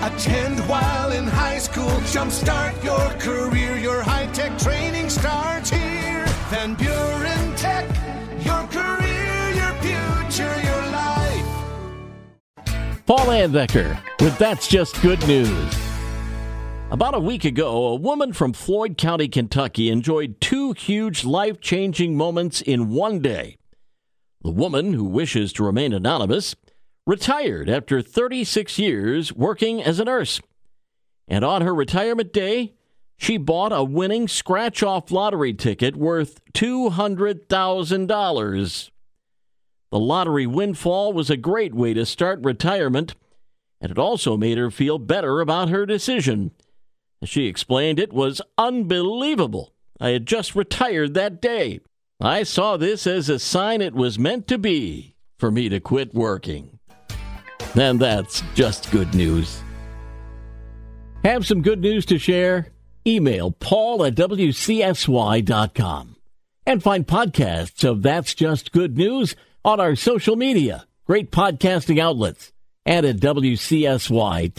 Attend while in high school. Jumpstart your career. Your high tech training starts here. Van Buren Tech. Your career, your future, your life. Paul Layendecker with That's Just Good News. About a week ago, a woman from Floyd County, Kentucky enjoyed two huge life changing moments in one day. The woman, who wishes to remain anonymous, retired after 36 years working as a nurse. And on her retirement day, she bought a winning scratch off lottery ticket worth $200,000. The lottery windfall was a great way to start retirement, and it also made her feel better about her decision. As she explained, it was unbelievable. I had just retired that day. I saw this as a sign it was meant to be for me to quit working. And that's just good news. Have some good news to share? Email paul at wcsy.com and find podcasts of That's Just Good News on our social media, great podcasting outlets, and at wcsy.com.